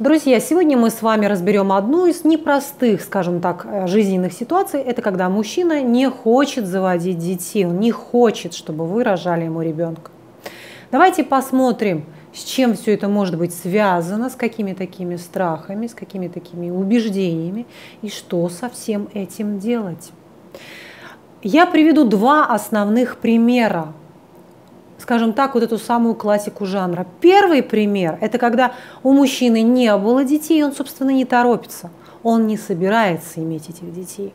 Друзья, сегодня мы с вами разберем одну из непростых, скажем так, э, жизненных ситуаций. Это когда мужчина не хочет заводить детей, он не хочет, чтобы вы рожали ему ребенка. Давайте посмотрим, с чем все это может быть связано, с какими такими страхами, с какими такими убеждениями и что со всем этим делать. Я приведу два основных примера скажем так, вот эту самую классику жанра. Первый пример – это когда у мужчины не было детей, он, собственно, не торопится. Он не собирается иметь этих детей.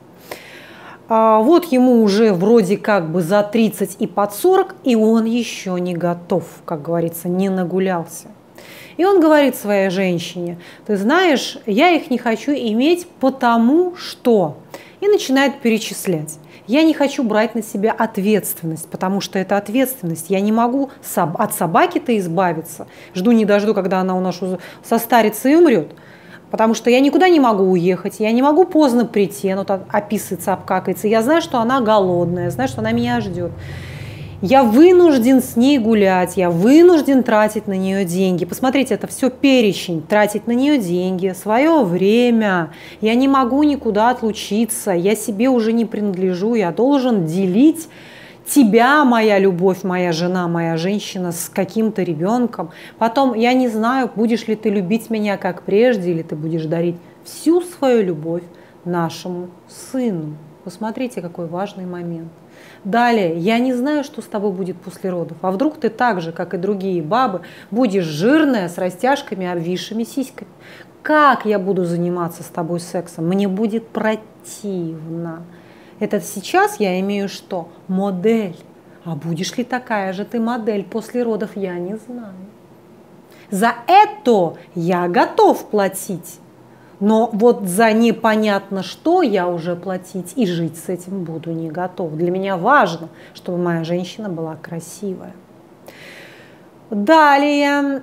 А вот ему уже вроде как бы за 30 и под 40, и он еще не готов, как говорится, не нагулялся. И он говорит своей женщине, ты знаешь, я их не хочу иметь потому что. И начинает перечислять. Я не хочу брать на себя ответственность, потому что это ответственность. Я не могу от собаки-то избавиться. Жду не дожду, когда она у нас состарится и умрет. Потому что я никуда не могу уехать, я не могу поздно прийти, она описывается, обкакается. Я знаю, что она голодная, знаю, что она меня ждет. Я вынужден с ней гулять, я вынужден тратить на нее деньги. Посмотрите, это все перечень. Тратить на нее деньги, свое время. Я не могу никуда отлучиться, я себе уже не принадлежу, я должен делить тебя, моя любовь, моя жена, моя женщина, с каким-то ребенком. Потом, я не знаю, будешь ли ты любить меня как прежде, или ты будешь дарить всю свою любовь нашему сыну. Посмотрите, какой важный момент. Далее, я не знаю, что с тобой будет после родов. А вдруг ты так же, как и другие бабы, будешь жирная, с растяжками, обвисшими сиськами. Как я буду заниматься с тобой сексом? Мне будет противно. Это сейчас я имею что? Модель. А будешь ли такая же ты модель после родов, я не знаю. За это я готов платить. Но вот за непонятно что я уже платить и жить с этим буду не готов. Для меня важно, чтобы моя женщина была красивая. Далее,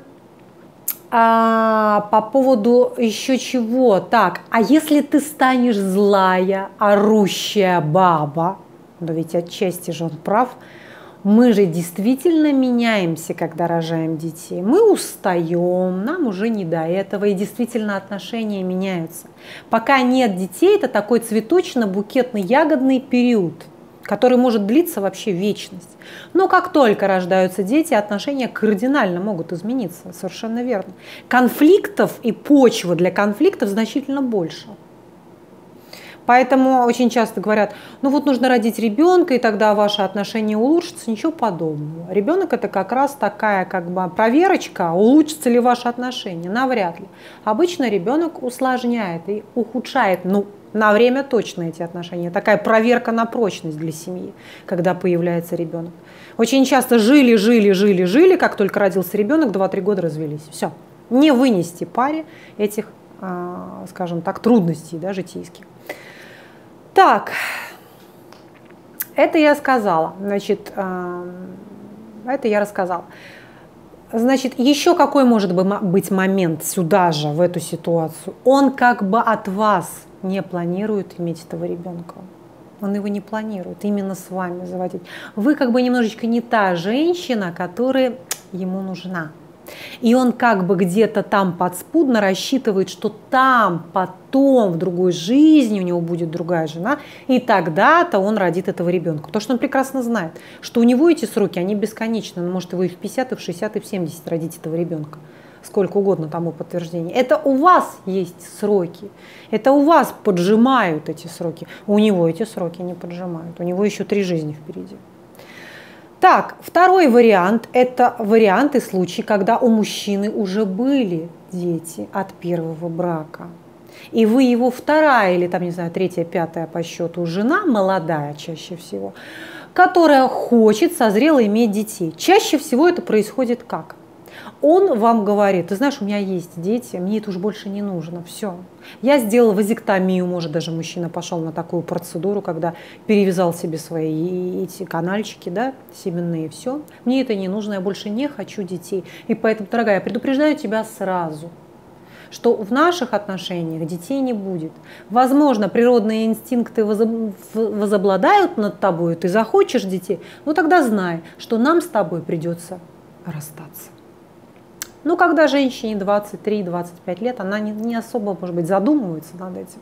а, по поводу еще чего. Так, а если ты станешь злая, орущая баба, но ведь отчасти же он прав, мы же действительно меняемся, когда рожаем детей. Мы устаем, нам уже не до этого, и действительно отношения меняются. Пока нет детей, это такой цветочно-букетно-ягодный период, который может длиться вообще вечность. Но как только рождаются дети, отношения кардинально могут измениться, совершенно верно. Конфликтов и почвы для конфликтов значительно больше – Поэтому очень часто говорят, ну вот нужно родить ребенка, и тогда ваши отношения улучшатся. Ничего подобного. Ребенок это как раз такая как бы проверочка, улучшатся ли ваши отношения. Навряд ли. Обычно ребенок усложняет и ухудшает, ну, на время точно эти отношения. Такая проверка на прочность для семьи, когда появляется ребенок. Очень часто жили, жили, жили, жили, как только родился ребенок, 2-3 года развелись. Все. Не вынести паре этих, а, скажем так, трудностей да, житейских. Так, это я сказала. Значит, эм, это я рассказала. Значит, еще какой может быть момент сюда же, в эту ситуацию? Он как бы от вас не планирует иметь этого ребенка. Он его не планирует именно с вами заводить. Вы как бы немножечко не та женщина, которая ему нужна. И он как бы где-то там подспудно рассчитывает, что там потом в другой жизни у него будет другая жена, и тогда-то он родит этого ребенка. Потому что он прекрасно знает, что у него эти сроки, они бесконечны. Он может его и в 50, и в 60, и в 70 родить этого ребенка сколько угодно тому подтверждение. Это у вас есть сроки. Это у вас поджимают эти сроки. У него эти сроки не поджимают. У него еще три жизни впереди. Так, второй вариант – это варианты случаи, когда у мужчины уже были дети от первого брака. И вы его вторая или там, не знаю, третья, пятая по счету жена, молодая чаще всего, которая хочет, созрела иметь детей. Чаще всего это происходит как? Он вам говорит, ты знаешь, у меня есть дети, мне это уже больше не нужно, все. Я сделал вазектомию, может, даже мужчина пошел на такую процедуру, когда перевязал себе свои эти канальчики, да, семенные, все. Мне это не нужно, я больше не хочу детей. И поэтому, дорогая, я предупреждаю тебя сразу, что в наших отношениях детей не будет. Возможно, природные инстинкты возобладают над тобой, ты захочешь детей, но тогда знай, что нам с тобой придется расстаться. Но когда женщине 23-25 лет, она не, не особо, может быть, задумывается над этим.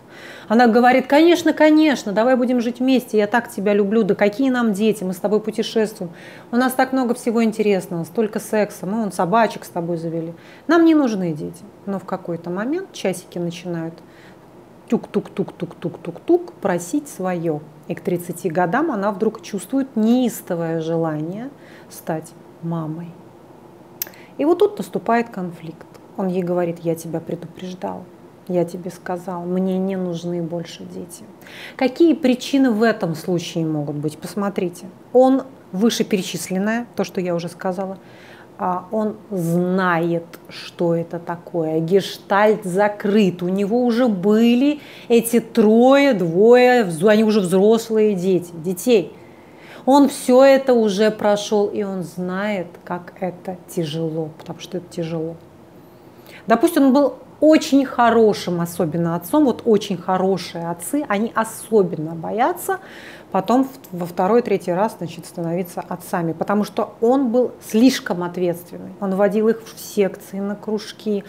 Она говорит, конечно, конечно, давай будем жить вместе, я так тебя люблю, да какие нам дети, мы с тобой путешествуем. У нас так много всего интересного, столько секса, мы он собачек с тобой завели. Нам не нужны дети. Но в какой-то момент часики начинают тук-тук-тук-тук-тук-тук-тук просить свое. И к 30 годам она вдруг чувствует неистовое желание стать мамой. И вот тут наступает конфликт. Он ей говорит, я тебя предупреждал, я тебе сказал, мне не нужны больше дети. Какие причины в этом случае могут быть? Посмотрите. Он вышеперечисленное, то, что я уже сказала, а он знает, что это такое. Гештальт закрыт. У него уже были эти трое, двое, они уже взрослые дети, детей. Он все это уже прошел, и он знает, как это тяжело, потому что это тяжело. Допустим, он был очень хорошим, особенно отцом, вот очень хорошие отцы, они особенно боятся потом во второй, третий раз значит, становиться отцами, потому что он был слишком ответственный. Он водил их в секции, на кружки,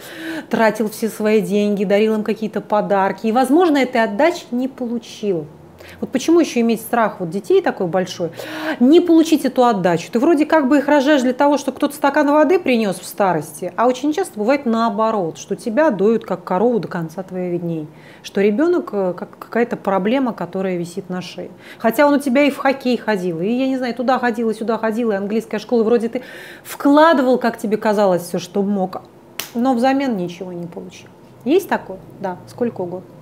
тратил все свои деньги, дарил им какие-то подарки. И, возможно, этой отдачи не получил. Вот почему еще иметь страх вот детей такой большой? Не получить эту отдачу. Ты вроде как бы их рожаешь для того, что кто-то стакан воды принес в старости, а очень часто бывает наоборот, что тебя доют как корову до конца твоих дней. Что ребенок э, как какая-то проблема, которая висит на шее. Хотя он у тебя и в хоккей ходил, и, я не знаю, туда ходил, и сюда ходил, и английская школа. Вроде ты вкладывал, как тебе казалось, все, что мог, но взамен ничего не получил. Есть такое? Да, сколько угодно.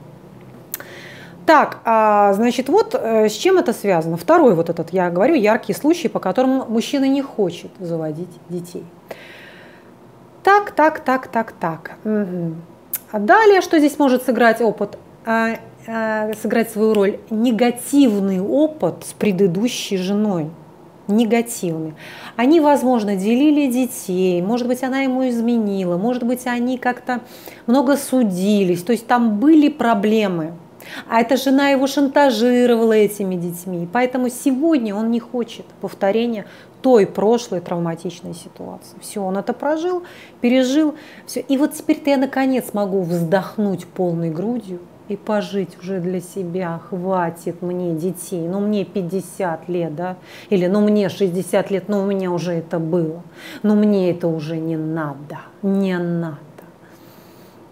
Так, а, значит, вот э, с чем это связано. Второй вот этот, я говорю, яркий случай, по которому мужчина не хочет заводить детей. Так, так, так, так, так. Угу. А далее, что здесь может сыграть опыт? А, а, сыграть свою роль негативный опыт с предыдущей женой негативный. Они, возможно, делили детей, может быть, она ему изменила, может быть, они как-то много судились, то есть там были проблемы – а эта жена его шантажировала этими детьми. Поэтому сегодня он не хочет повторения той прошлой травматичной ситуации. Все, он это прожил, пережил. Все. И вот теперь-то я наконец могу вздохнуть полной грудью и пожить уже для себя. Хватит мне детей. Ну, мне 50 лет, да? Или ну, мне 60 лет, но у меня уже это было. Но мне это уже не надо. Не надо.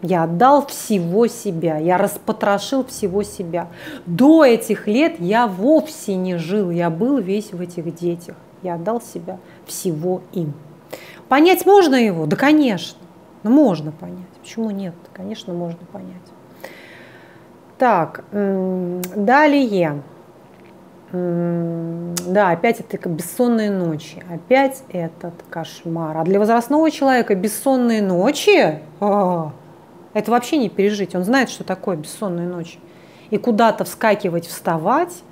Я отдал всего себя, я распотрошил всего себя. До этих лет я вовсе не жил, я был весь в этих детях. Я отдал себя всего им. Понять можно его? Да, конечно. Ну, можно понять. Почему нет? Конечно, можно понять. Так, далее. Да, опять это бессонные ночи. Опять этот кошмар. А для возрастного человека бессонные ночи? А, это вообще не пережить. Он знает, что такое бессонные ночи. И куда-то вскакивать, вставать,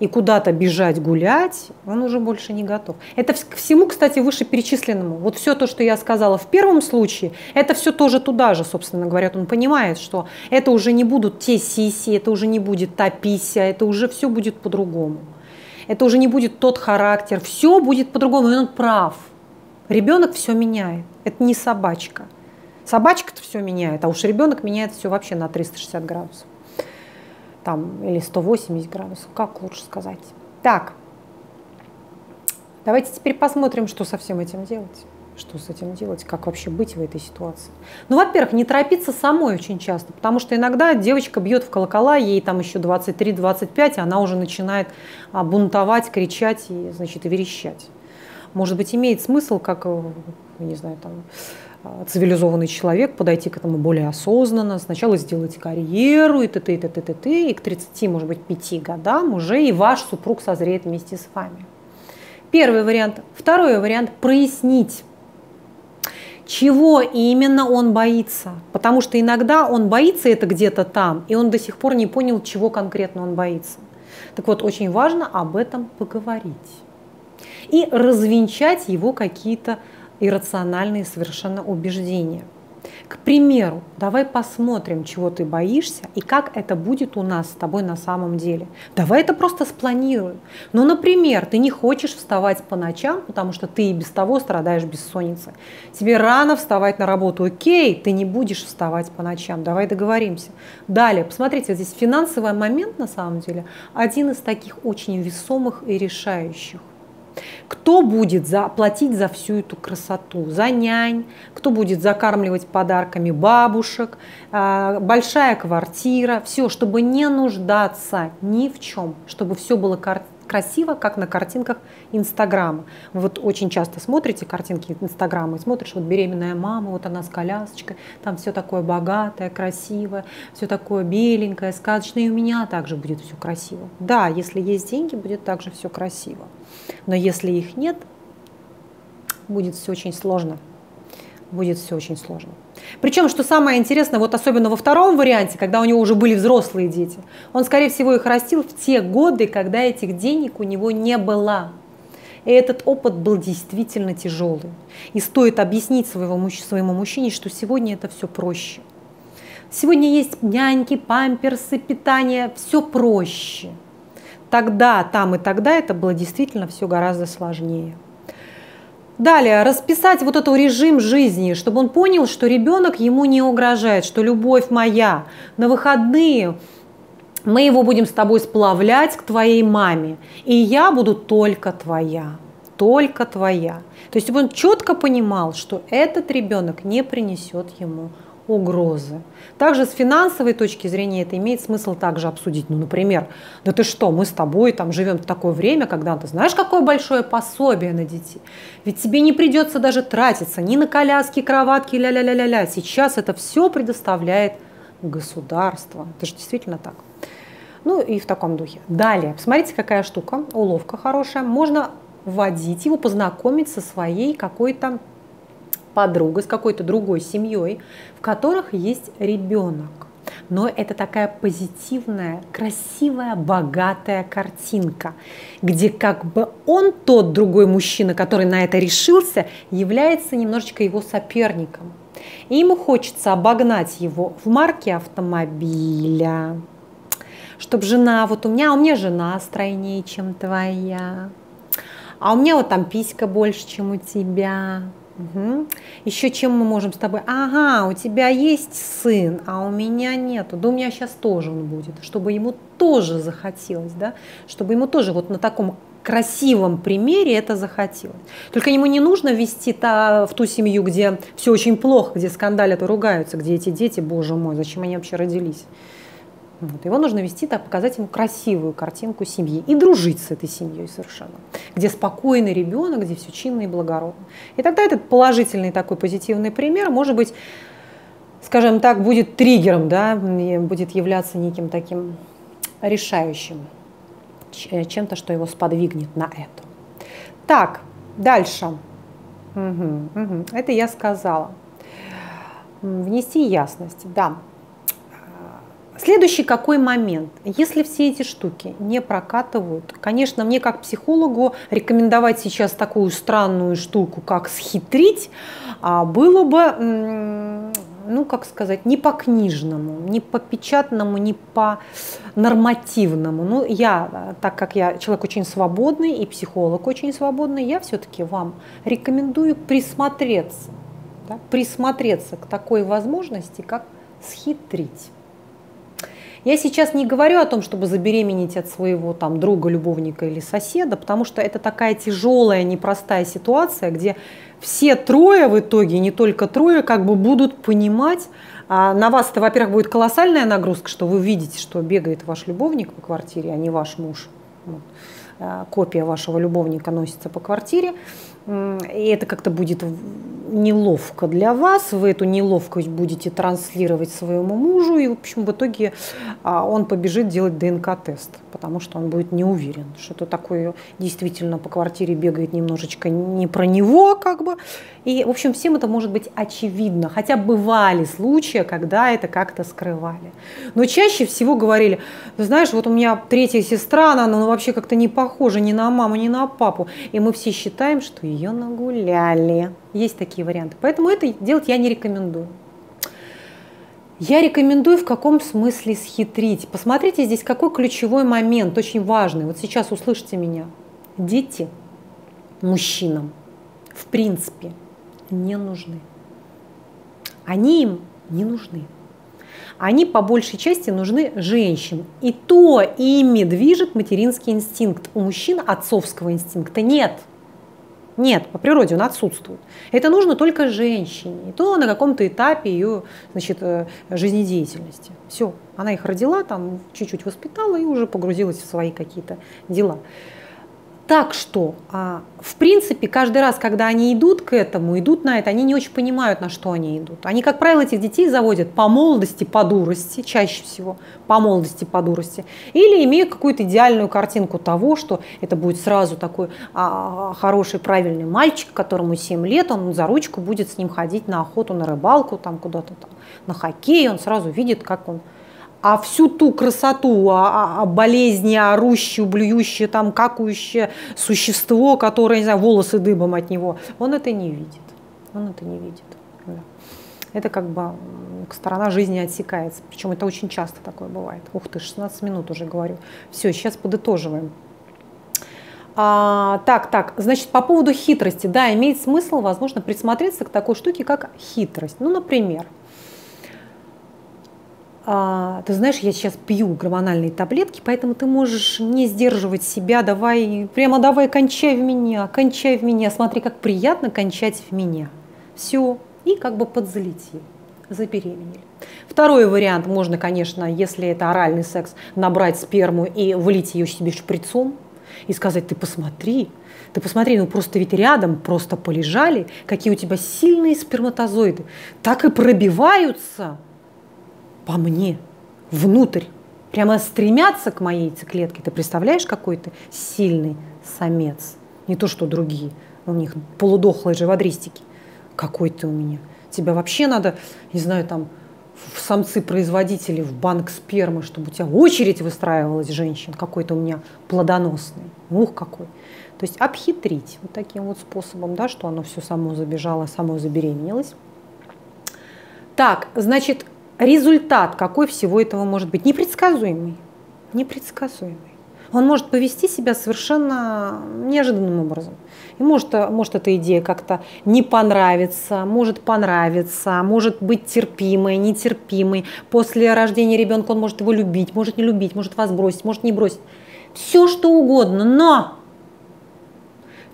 и куда-то бежать, гулять, он уже больше не готов. Это к всему, кстати, вышеперечисленному. Вот все то, что я сказала в первом случае, это все тоже туда же, собственно говоря. Он понимает, что это уже не будут те сиси, это уже не будет та пися, это уже все будет по-другому. Это уже не будет тот характер, все будет по-другому, и он прав. Ребенок все меняет. Это не собачка. Собачка-то все меняет, а уж ребенок меняет все вообще на 360 градусов. Там, или 180 градусов, как лучше сказать. Так, давайте теперь посмотрим, что со всем этим делать. Что с этим делать, как вообще быть в этой ситуации. Ну, во-первых, не торопиться самой очень часто, потому что иногда девочка бьет в колокола, ей там еще 23-25, и она уже начинает а, бунтовать, кричать и, значит, и верещать. Может быть, имеет смысл, как, э, не знаю, там, цивилизованный человек подойти к этому более осознанно, сначала сделать карьеру и т.т. и т.т. т.т. и к 30, может быть, 5 годам уже и ваш супруг созреет вместе с вами. Первый вариант. Второй вариант – прояснить, чего именно он боится. Потому что иногда он боится это где-то там, и он до сих пор не понял, чего конкретно он боится. Так вот, очень важно об этом поговорить и развенчать его какие-то иррациональные совершенно убеждения. К примеру, давай посмотрим, чего ты боишься и как это будет у нас с тобой на самом деле. Давай это просто спланируем. Ну, например, ты не хочешь вставать по ночам, потому что ты и без того страдаешь бессонницей. Тебе рано вставать на работу. Окей, ты не будешь вставать по ночам. Давай договоримся. Далее, посмотрите, здесь финансовый момент на самом деле один из таких очень весомых и решающих. Кто будет за, платить за всю эту красоту? За нянь? Кто будет закармливать подарками бабушек? А, большая квартира? Все, чтобы не нуждаться ни в чем, чтобы все было красиво, как на картинках Инстаграма. Вот очень часто смотрите картинки Инстаграма и смотришь, вот беременная мама, вот она с колясочкой, там все такое богатое, красивое, все такое беленькое, сказочное, и у меня также будет все красиво. Да, если есть деньги, будет также все красиво. Но если их нет, будет все очень сложно. Будет все очень сложно. Причем, что самое интересное, вот особенно во втором варианте, когда у него уже были взрослые дети, он, скорее всего, их растил в те годы, когда этих денег у него не было. И этот опыт был действительно тяжелый. И стоит объяснить своего, своему мужчине, что сегодня это все проще. Сегодня есть няньки, памперсы, питание, все проще. Тогда, там и тогда это было действительно все гораздо сложнее. Далее, расписать вот этот режим жизни, чтобы он понял, что ребенок ему не угрожает, что любовь моя. На выходные мы его будем с тобой сплавлять к твоей маме, и я буду только твоя, только твоя. То есть он четко понимал, что этот ребенок не принесет ему угрозы. Также с финансовой точки зрения это имеет смысл также обсудить. Ну, например, да ты что, мы с тобой там живем в такое время, когда ты знаешь, какое большое пособие на детей. Ведь тебе не придется даже тратиться ни на коляски, кроватки, ля-ля-ля-ля-ля. Сейчас это все предоставляет государство. Это же действительно так. Ну и в таком духе. Далее, посмотрите, какая штука, уловка хорошая. Можно вводить его, познакомить со своей какой-то подругой, с какой-то другой семьей, в которых есть ребенок. Но это такая позитивная, красивая, богатая картинка, где как бы он, тот другой мужчина, который на это решился, является немножечко его соперником. И ему хочется обогнать его в марке автомобиля, чтобы жена, вот у меня, у меня жена стройнее, чем твоя, а у меня вот там писька больше, чем у тебя, Угу. Еще чем мы можем с тобой? Ага, у тебя есть сын, а у меня нету. Да у меня сейчас тоже он будет, чтобы ему тоже захотелось, да, чтобы ему тоже вот на таком красивом примере это захотелось. Только ему не нужно вести та, в ту семью, где все очень плохо, где скандалят и ругаются, где эти дети, боже мой, зачем они вообще родились? Вот. Его нужно вести так, показать ему красивую картинку семьи и дружить с этой семьей совершенно. Где спокойный ребенок, где все чинно и благородно. И тогда этот положительный такой позитивный пример, может быть, скажем так, будет триггером, да, будет являться неким таким решающим, чем-то, что его сподвигнет на это. Так, дальше. Угу, угу. Это я сказала. Внести ясность, да. Следующий какой момент? Если все эти штуки не прокатывают, конечно, мне как психологу рекомендовать сейчас такую странную штуку, как схитрить, а, было бы, ну, как сказать, не по книжному, не по печатному, не по нормативному. Ну, я, так как я человек очень свободный и психолог очень свободный, я все-таки вам рекомендую присмотреться, да, присмотреться к такой возможности, как схитрить. Я сейчас не говорю о том, чтобы забеременеть от своего там друга, любовника или соседа, потому что это такая тяжелая, непростая ситуация, где все трое в итоге, не только трое, как бы будут понимать, а на вас это, во-первых, будет колоссальная нагрузка, что вы видите, что бегает ваш любовник по квартире, а не ваш муж. Вот. А, копия вашего любовника носится по квартире и это как-то будет неловко для вас, вы эту неловкость будете транслировать своему мужу, и, в общем, в итоге а, он побежит делать ДНК-тест, потому что он будет не уверен, что это такое действительно по квартире бегает немножечко не про него, как бы. И, в общем, всем это может быть очевидно, хотя бывали случаи, когда это как-то скрывали. Но чаще всего говорили, знаешь, вот у меня третья сестра, она ну, вообще как-то не похожа ни на маму, ни на папу, и мы все считаем, что нагуляли. Есть такие варианты. Поэтому это делать я не рекомендую. Я рекомендую в каком смысле схитрить. Посмотрите здесь, какой ключевой момент, очень важный. Вот сейчас услышите меня. Дети мужчинам в принципе не нужны. Они им не нужны. Они по большей части нужны женщинам. И то ими движет материнский инстинкт. У мужчин отцовского инстинкта нет – нет, по природе он отсутствует. Это нужно только женщине. И то на каком-то этапе ее значит, э, жизнедеятельности. Все, она их родила, там чуть-чуть воспитала и уже погрузилась в свои какие-то дела. Так что, а, в принципе, каждый раз, когда они идут к этому, идут на это, они не очень понимают, на что они идут. Они, как правило, этих детей заводят по молодости, по дурости, чаще всего по молодости, по дурости, или имеют какую-то идеальную картинку того, что это будет сразу такой а, хороший, правильный мальчик, которому 7 лет, он за ручку будет с ним ходить на охоту, на рыбалку, там куда-то там, на хоккей, он сразу видит, как он а всю ту красоту, а, а, а болезни, орущее, блюющее, там, какающее существо, которое, не знаю, волосы дыбом от него, он это не видит. Он это не видит. Да. Это как бы сторона жизни отсекается. Причем это очень часто такое бывает. Ух ты, 16 минут уже говорю. Все, сейчас подытоживаем. А, так, так, значит, по поводу хитрости. Да, имеет смысл, возможно, присмотреться к такой штуке, как хитрость. Ну, например, а, ты знаешь, я сейчас пью гормональные таблетки, поэтому ты можешь не сдерживать себя, давай, прямо давай, кончай в меня, кончай в меня, смотри, как приятно кончать в меня. Все, и как бы подзалетел, забеременели. Второй вариант, можно, конечно, если это оральный секс, набрать сперму и влить ее себе шприцом и сказать, ты посмотри, ты посмотри, ну просто ведь рядом просто полежали, какие у тебя сильные сперматозоиды, так и пробиваются – по мне, внутрь, прямо стремятся к моей яйцеклетке. Ты представляешь, какой ты сильный самец? Не то, что другие. У них полудохлые живодристики. Какой ты у меня. Тебя вообще надо, не знаю, там, в самцы-производители, в банк спермы, чтобы у тебя очередь выстраивалась женщин. Какой-то у меня плодоносный. Ух, какой. То есть обхитрить вот таким вот способом, да, что оно все само забежало, само забеременелось. Так, значит, результат какой всего этого может быть? Непредсказуемый. Непредсказуемый. Он может повести себя совершенно неожиданным образом. И может, может эта идея как-то не понравиться, может понравиться, может быть терпимой, нетерпимой. После рождения ребенка он может его любить, может не любить, может вас бросить, может не бросить. Все что угодно, но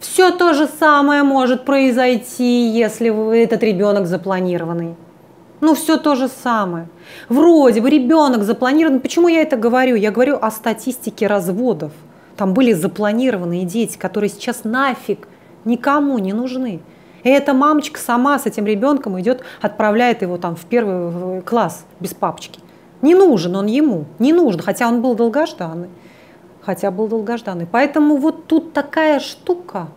все то же самое может произойти, если этот ребенок запланированный. Ну, все то же самое. Вроде бы ребенок запланирован. Почему я это говорю? Я говорю о статистике разводов. Там были запланированные дети, которые сейчас нафиг никому не нужны. И эта мамочка сама с этим ребенком идет, отправляет его там в первый класс без папочки. Не нужен он ему, не нужен, хотя он был долгожданный. Хотя был долгожданный. Поэтому вот тут такая штука,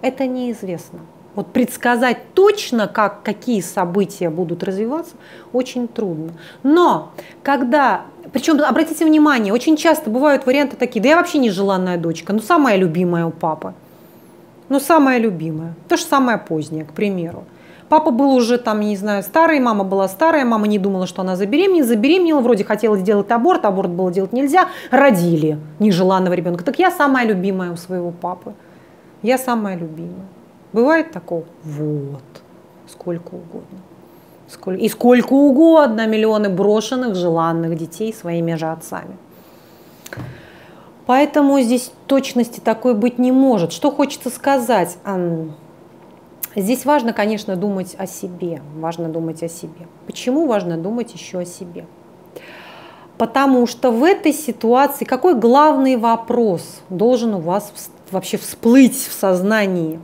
это неизвестно. Вот предсказать точно, как, какие события будут развиваться, очень трудно. Но когда, причем обратите внимание, очень часто бывают варианты такие, да я вообще не желанная дочка, ну самая любимая у папы. Ну самая любимая, то же самое позднее, к примеру. Папа был уже там, не знаю, старый, мама была старая, мама не думала, что она забеременела, забеременела, вроде хотела сделать аборт, аборт было делать нельзя, родили нежеланного ребенка. Так я самая любимая у своего папы. Я самая любимая. Бывает такого? Вот. Сколько угодно. И сколько угодно миллионы брошенных, желанных детей своими же отцами. Поэтому здесь точности такой быть не может. Что хочется сказать? Здесь важно, конечно, думать о себе. Важно думать о себе. Почему важно думать еще о себе? Потому что в этой ситуации какой главный вопрос должен у вас вообще всплыть в сознании?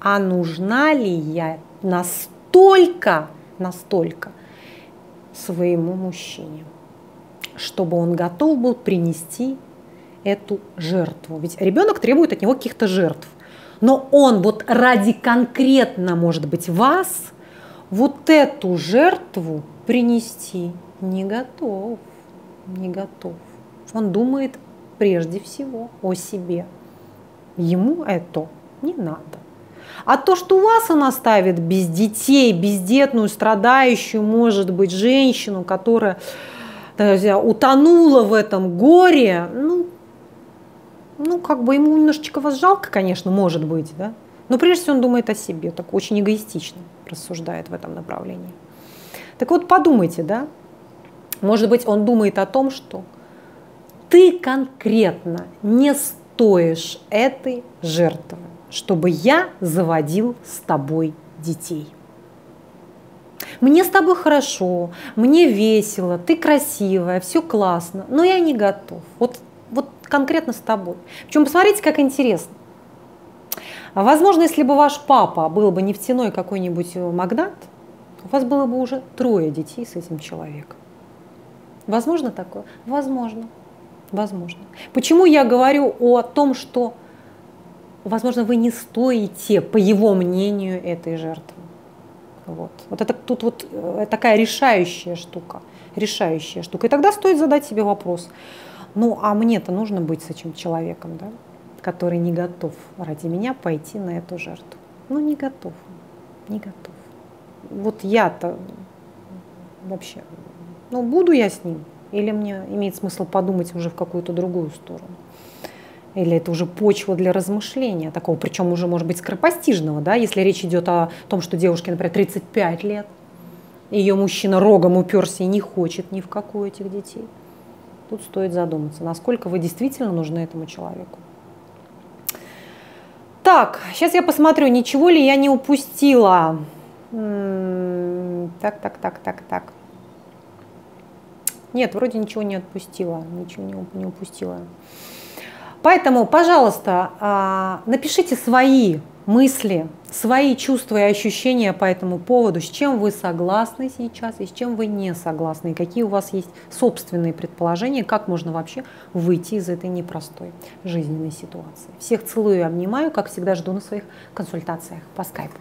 А нужна ли я настолько, настолько своему мужчине, чтобы он готов был принести эту жертву. Ведь ребенок требует от него каких-то жертв. Но он вот ради конкретно, может быть, вас, вот эту жертву принести не готов. Не готов. Он думает прежде всего о себе. Ему это не надо. А то, что вас она ставит без детей, бездетную, страдающую, может быть, женщину, которая утонула в этом горе, ну, ну, как бы ему немножечко вас жалко, конечно, может быть, да, но прежде всего он думает о себе, так очень эгоистично рассуждает в этом направлении. Так вот, подумайте, да, может быть, он думает о том, что ты конкретно не стоишь этой жертвы, чтобы я заводил с тобой детей. Мне с тобой хорошо, мне весело, ты красивая, все классно, но я не готов. Вот, вот конкретно с тобой. Причем посмотрите, как интересно. Возможно, если бы ваш папа был бы нефтяной какой-нибудь магнат, у вас было бы уже трое детей с этим человеком. Возможно такое? Возможно. Возможно. Почему я говорю о том, что, возможно, вы не стоите, по его мнению, этой жертвы? Вот. Вот это тут вот э, такая решающая штука. Решающая штука. И тогда стоит задать себе вопрос. Ну, а мне-то нужно быть с этим человеком, да, который не готов ради меня пойти на эту жертву. Ну, не готов. Не готов. Вот я-то вообще, ну, буду я с ним? Или мне имеет смысл подумать уже в какую-то другую сторону? Или это уже почва для размышления такого, причем уже, может быть, скоропостижного, да, если речь идет о том, что девушке, например, 35 лет, ее мужчина рогом уперся и не хочет ни в какую этих детей. Тут стоит задуматься, насколько вы действительно нужны этому человеку. Так, сейчас я посмотрю, ничего ли я не упустила. Так, так, так, так, так. Нет, вроде ничего не отпустила, ничего не, не упустила. Поэтому, пожалуйста, а, напишите свои мысли, свои чувства и ощущения по этому поводу, с чем вы согласны сейчас и с чем вы не согласны, и какие у вас есть собственные предположения, как можно вообще выйти из этой непростой жизненной ситуации. Всех целую и обнимаю, как всегда жду на своих консультациях по скайпу.